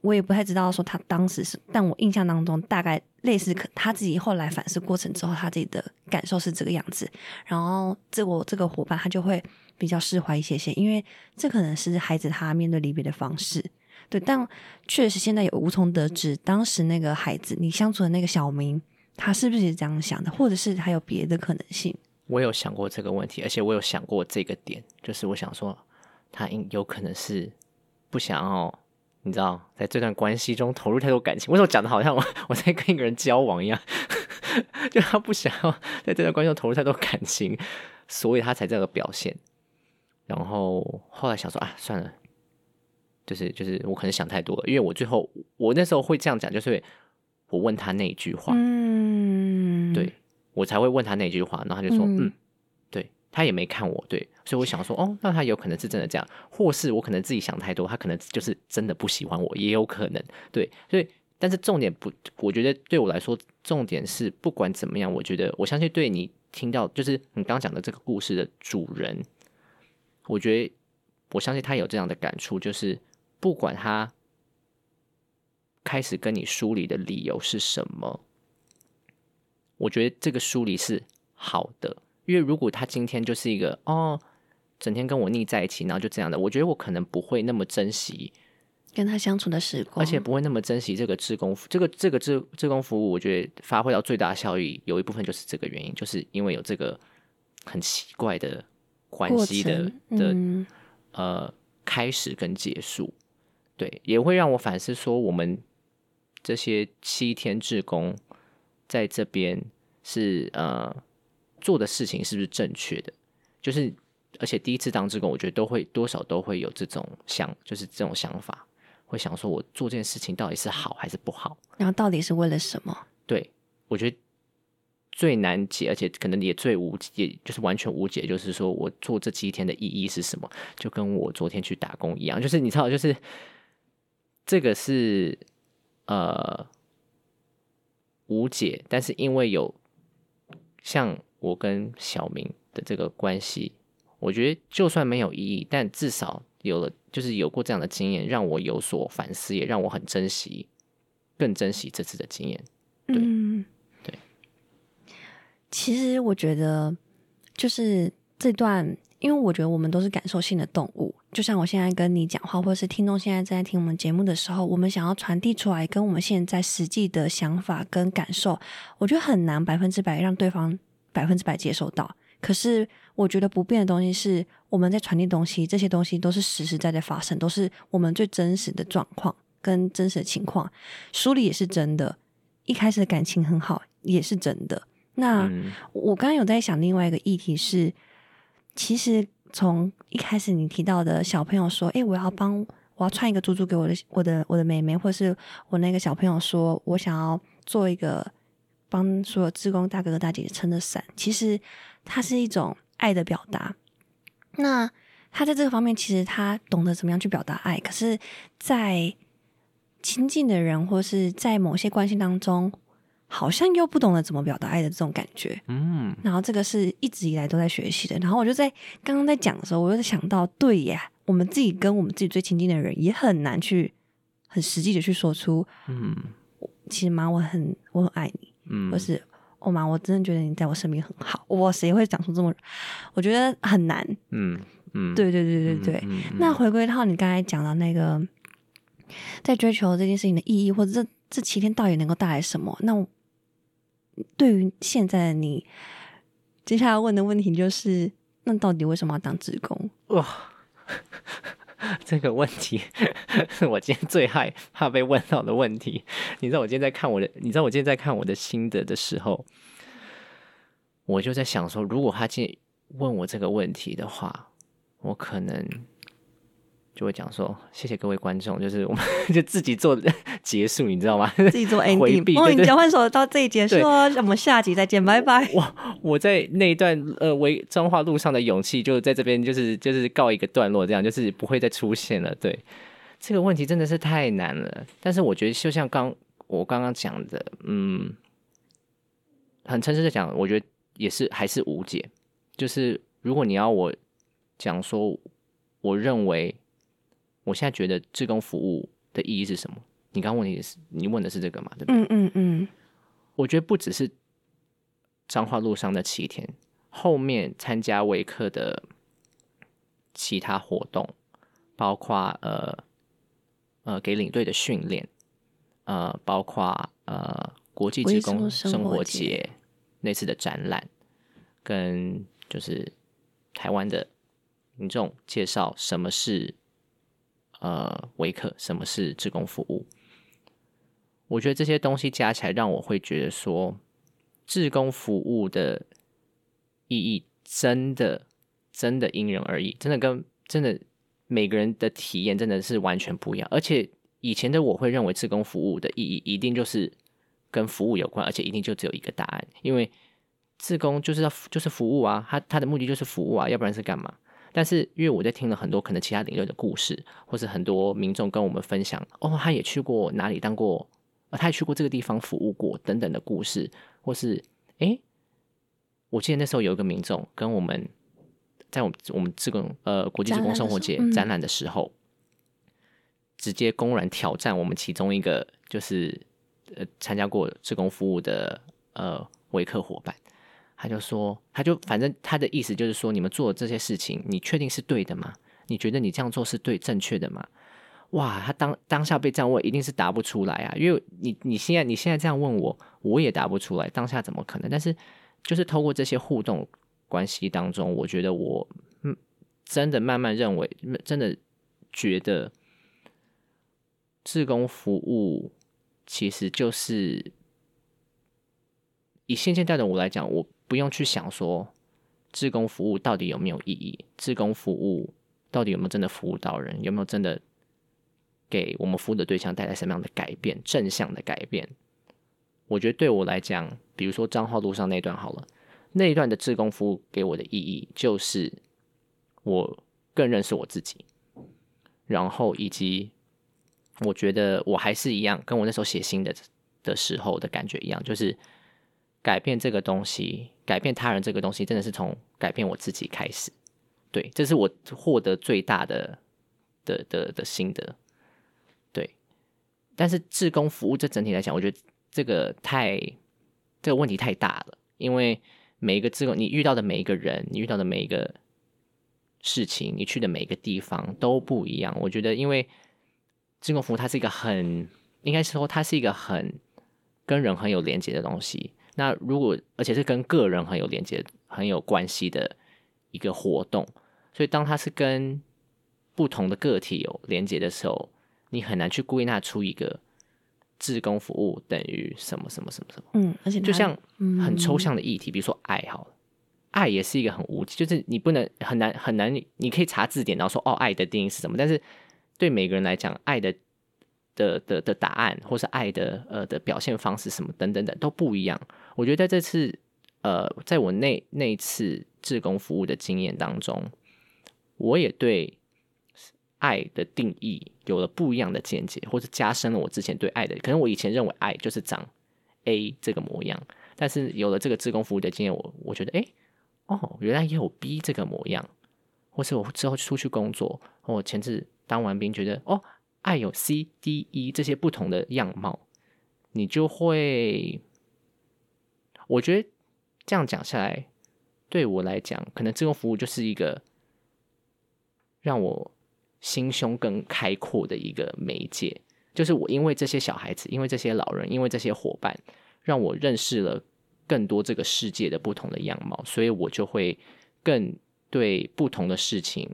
我也不太知道说他当时是，但我印象当中大概类似可他自己后来反思过程之后，他自己的感受是这个样子。然后这我这个伙伴他就会比较释怀一些些，因为这可能是孩子他面对离别的方式。对，但确实现在也无从得知当时那个孩子你相处的那个小明，他是不是这样想的，或者是还有别的可能性。我有想过这个问题，而且我有想过这个点，就是我想说，他应有可能是不想要，你知道，在这段关系中投入太多感情。为什么讲的好像我 我在跟一个人交往一样？就他不想要在这段关系中投入太多感情，所以他才这个表现。然后后来想说啊，算了，就是就是我可能想太多了，因为我最后我那时候会这样讲，就是我问他那一句话，嗯，对我才会问他那句话，然后他就说嗯。嗯对他也没看我，对，所以我想说，哦，那他有可能是真的这样，或是我可能自己想太多，他可能就是真的不喜欢我，也有可能，对，所以但是重点不，我觉得对我来说，重点是不管怎么样，我觉得我相信对你听到就是你刚刚讲的这个故事的主人，我觉得我相信他有这样的感触，就是不管他开始跟你梳理的理由是什么，我觉得这个梳理是好的，因为如果他今天就是一个哦，整天跟我腻在一起，然后就这样的，我觉得我可能不会那么珍惜。跟他相处的时光，而且不会那么珍惜这个志工服，这个这个志志工服务，我觉得发挥到最大效益，有一部分就是这个原因，就是因为有这个很奇怪的关系的的呃开始跟结束，对，也会让我反思说，我们这些七天志工在这边是呃做的事情是不是正确的？就是而且第一次当志工，我觉得都会多少都会有这种想，就是这种想法。会想说，我做这件事情到底是好还是不好？然后到底是为了什么？对，我觉得最难解，而且可能也最无解，就是完全无解。就是说我做这七天的意义是什么？就跟我昨天去打工一样，就是你知道，就是这个是呃无解，但是因为有像我跟小明的这个关系，我觉得就算没有意义，但至少。有了，就是有过这样的经验，让我有所反思，也让我很珍惜，更珍惜这次的经验。对，对。其实我觉得，就是这段，因为我觉得我们都是感受性的动物，就像我现在跟你讲话，或者是听众现在正在听我们节目的时候，我们想要传递出来，跟我们现在实际的想法跟感受，我觉得很难百分之百让对方百分之百接受到。可是。我觉得不变的东西是我们在传递东西，这些东西都是实实在在发生，都是我们最真实的状况跟真实的情况。书里也是真的，一开始的感情很好也是真的。那我刚刚有在想另外一个议题是，其实从一开始你提到的小朋友说：“哎，我要帮我要串一个珠珠给我的我的我的妹妹，或是我那个小朋友说我想要做一个帮所有职工大哥哥大姐姐撑的伞。”其实它是一种。爱的表达，那他在这个方面其实他懂得怎么样去表达爱，可是，在亲近的人或是在某些关系当中，好像又不懂得怎么表达爱的这种感觉。嗯，然后这个是一直以来都在学习的。然后我就在刚刚在讲的时候，我就想到，对呀，我们自己跟我们自己最亲近的人也很难去很实际的去说出，嗯，其实妈，我很我很爱你，嗯，或是。哦妈，我真的觉得你在我身边很好。我谁会讲出这么？我觉得很难。嗯嗯，对对对对对。那回归到你刚才讲的那个，在追求这件事情的意义，或者这这七天到底能够带来什么？那对于现在的你，接下来问的问题就是：那到底为什么要当职工？哇！这个问题是 我今天最害怕被问到的问题。你知道我今天在看我的，你知道我今天在看我的心得的时候，我就在想说，如果他今天问我这个问题的话，我可能。就会讲说，谢谢各位观众，就是我们 就自己做结束，你知道吗？自己做 ending。哦，你交换手到这里结束哦，我们下集再见，拜拜。我我在那一段呃为彰化路上的勇气，就在这边就是就是告一个段落，这样就是不会再出现了。对，这个问题真的是太难了。但是我觉得，就像刚我刚刚讲的，嗯，很诚实的讲，我觉得也是还是无解。就是如果你要我讲说，我认为。我现在觉得志工服务的意义是什么？你刚问题是，你问的是这个嘛？对不对？嗯嗯嗯。我觉得不只是彰化路上的七天，后面参加维克的其他活动，包括呃呃给领队的训练，呃，包括呃国际职工生活节那次的展览，跟就是台湾的民众介绍什么是。呃，维克，什么是志工服务？我觉得这些东西加起来，让我会觉得说，志工服务的意义真的真的因人而异，真的跟真的每个人的体验真的是完全不一样。而且以前的我会认为志工服务的意义一定就是跟服务有关，而且一定就只有一个答案，因为志工就是要就是服务啊，他他的目的就是服务啊，要不然是干嘛？但是，因为我在听了很多可能其他领域的故事，或是很多民众跟我们分享，哦，他也去过哪里当过他也去过这个地方服务过等等的故事，或是诶，我记得那时候有一个民众跟我们在我们我们这个呃国际职工生活节展览的时候，直接公然挑战我们其中一个就是呃参加过职工服务的呃维客伙伴，他就说，他就反正他的意思就是说，你们做的这些事情，你确定是对的吗？你觉得你这样做是对正确的吗？哇，他当当下被这样问，一定是答不出来啊！因为你你现在你现在这样问我，我也答不出来，当下怎么可能？但是就是透过这些互动关系当中，我觉得我嗯，真的慢慢认为，真的觉得，志工服务其实就是以现阶段的我来讲，我不用去想说，志工服务到底有没有意义，志工服务到底有没有真的服务到人，有没有真的。给我们服务的对象带来什么样的改变？正向的改变，我觉得对我来讲，比如说账号路上那段好了，那一段的志工服务给我的意义，就是我更认识我自己，然后以及我觉得我还是一样，跟我那时候写信的的时候的感觉一样，就是改变这个东西，改变他人这个东西，真的是从改变我自己开始。对，这是我获得最大的的的的心得。对但是，志工服务这整体来讲，我觉得这个太这个问题太大了。因为每一个志工，你遇到的每一个人，你遇到的每一个事情，你去的每一个地方都不一样。我觉得，因为志工服务它是一个很，应该是说它是一个很跟人很有连接的东西。那如果而且是跟个人很有连接、很有关系的一个活动，所以当它是跟不同的个体有连接的时候。你很难去归纳出一个志工服务等于什么什么什么什么，嗯，而且就像很抽象的议题，比如说爱好了，爱也是一个很无，就是你不能很难很难，你可以查字典，然后说哦，爱的定义是什么？但是对每个人来讲，爱的的的的答案，或是爱的呃的表现方式什么等等等都不一样。我觉得在这次呃，在我那那次志工服务的经验当中，我也对。爱的定义有了不一样的见解，或者加深了我之前对爱的。可能我以前认为爱就是长 A 这个模样，但是有了这个自工服务的经验，我我觉得，哎，哦，原来也有 B 这个模样。或是我之后出去工作，我前次当完兵，觉得哦，爱有 C、D、E 这些不同的样貌，你就会，我觉得这样讲下来，对我来讲，可能自工服务就是一个让我。心胸更开阔的一个媒介，就是我因为这些小孩子，因为这些老人，因为这些伙伴，让我认识了更多这个世界的不同的样貌，所以我就会更对不同的事情，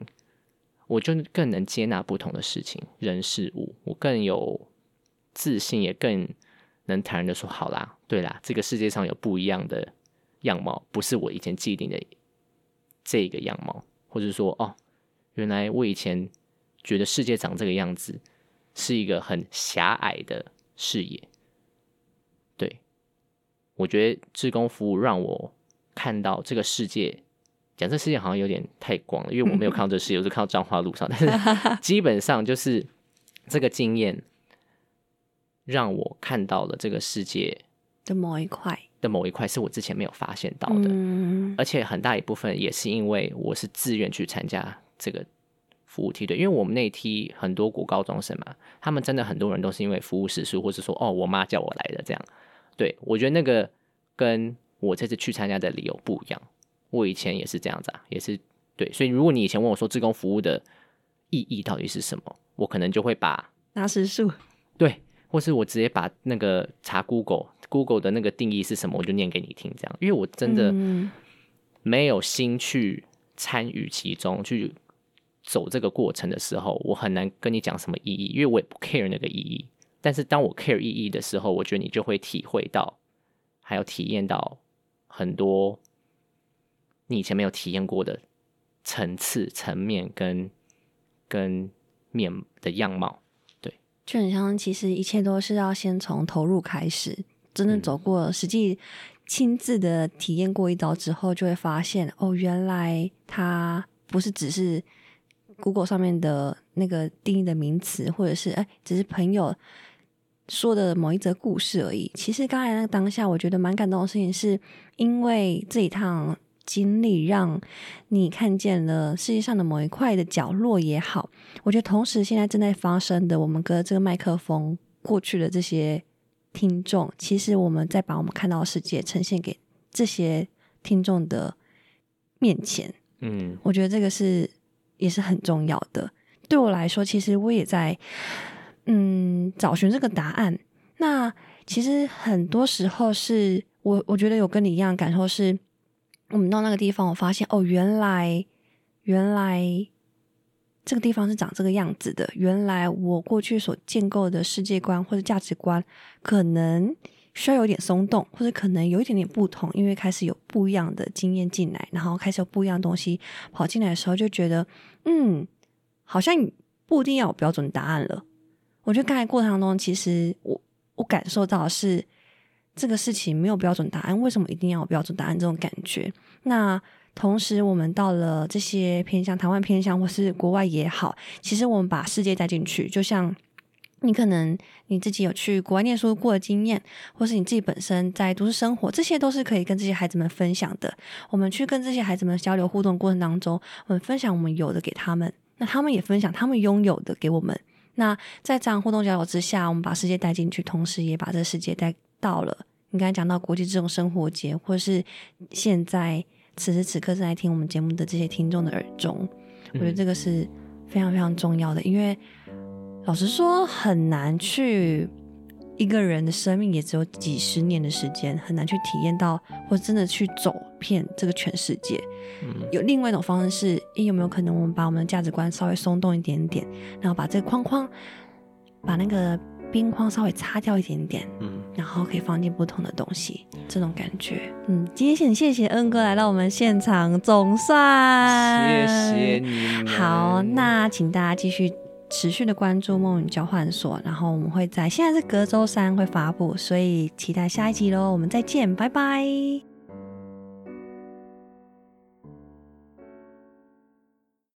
我就更能接纳不同的事情、人事物，我更有自信，也更能坦然的说：好啦，对啦，这个世界上有不一样的样貌，不是我以前既定的这个样貌，或者说，哦，原来我以前。觉得世界长这个样子是一个很狭隘的视野，对我觉得志工服务让我看到这个世界，讲这事情好像有点太广了，因为我没有看到这世界，我是看到彰化路上，但是 基本上就是这个经验让我看到了这个世界的某一块的某一块是我之前没有发现到的，而且很大一部分也是因为我是自愿去参加这个。服务梯队，因为我们那梯很多国高中生嘛，他们真的很多人都是因为服务时数，或是说哦，我妈叫我来的这样。对我觉得那个跟我这次去参加的理由不一样。我以前也是这样子啊，也是对。所以如果你以前问我说志工服务的意义到底是什么，我可能就会把拿时数对，或是我直接把那个查 Google Google 的那个定义是什么，我就念给你听这样。因为我真的没有心去参与其中去。走这个过程的时候，我很难跟你讲什么意义，因为我也不 care 那个意义。但是当我 care 意义的时候，我觉得你就会体会到，还有体验到很多你以前没有体验过的层次、层面跟跟面的样貌。对，就很像，其实一切都是要先从投入开始，真正走过实际亲自的体验过一刀之后，就会发现哦，原来它不是只是。Google 上面的那个定义的名词，或者是哎，只是朋友说的某一则故事而已。其实刚才那个当下，我觉得蛮感动的事情，是因为这一趟经历让你看见了世界上的某一块的角落也好。我觉得同时现在正在发生的，我们隔这个麦克风过去的这些听众，其实我们在把我们看到的世界呈现给这些听众的面前。嗯我觉得这个是也是很重要的。对我来说，其实我也在嗯找寻这个答案。那其实很多时候是我我觉得有跟你一样感受是，我们到那个地方，我发现哦，原来原来这个地方是长这个样子的。原来我过去所建构的世界观或者价值观，可能需要有点松动，或者可能有一点点不同，因为开始有不一样的经验进来，然后开始有不一样的东西跑进来的时候，就觉得嗯，好像不一定要有标准答案了。我觉得刚才过程当中，其实我我感受到的是这个事情没有标准答案，为什么一定要有标准答案这种感觉？那同时，我们到了这些偏向台湾偏向或是国外也好，其实我们把世界带进去，就像你可能你自己有去国外念书过的经验，或是你自己本身在都市生活，这些都是可以跟这些孩子们分享的。我们去跟这些孩子们交流互动过程当中，我们分享我们有的给他们，那他们也分享他们拥有的给我们。那在这样互动交流之下，我们把世界带进去，同时也把这世界带到了你刚才讲到国际这种生活节，或是现在此时此刻正在听我们节目的这些听众的耳中，我觉得这个是非常非常重要的，因为老实说很难去一个人的生命也只有几十年的时间，很难去体验到或真的去走遍这个全世界。嗯。有另外一种方式是，诶，有没有可能我们把我们的价值观稍微松动一点点，然后把这个框框，把那个边框稍微擦掉一点点，嗯，然后可以放进不同的东西，这种感觉。嗯，今天很谢谢恩哥来到我们现场，总算谢谢你们。好，那请大家继续持续的关注梦语交换所，然后我们会在现在是隔周三会发布，所以期待下一集喽。我们再见，拜拜。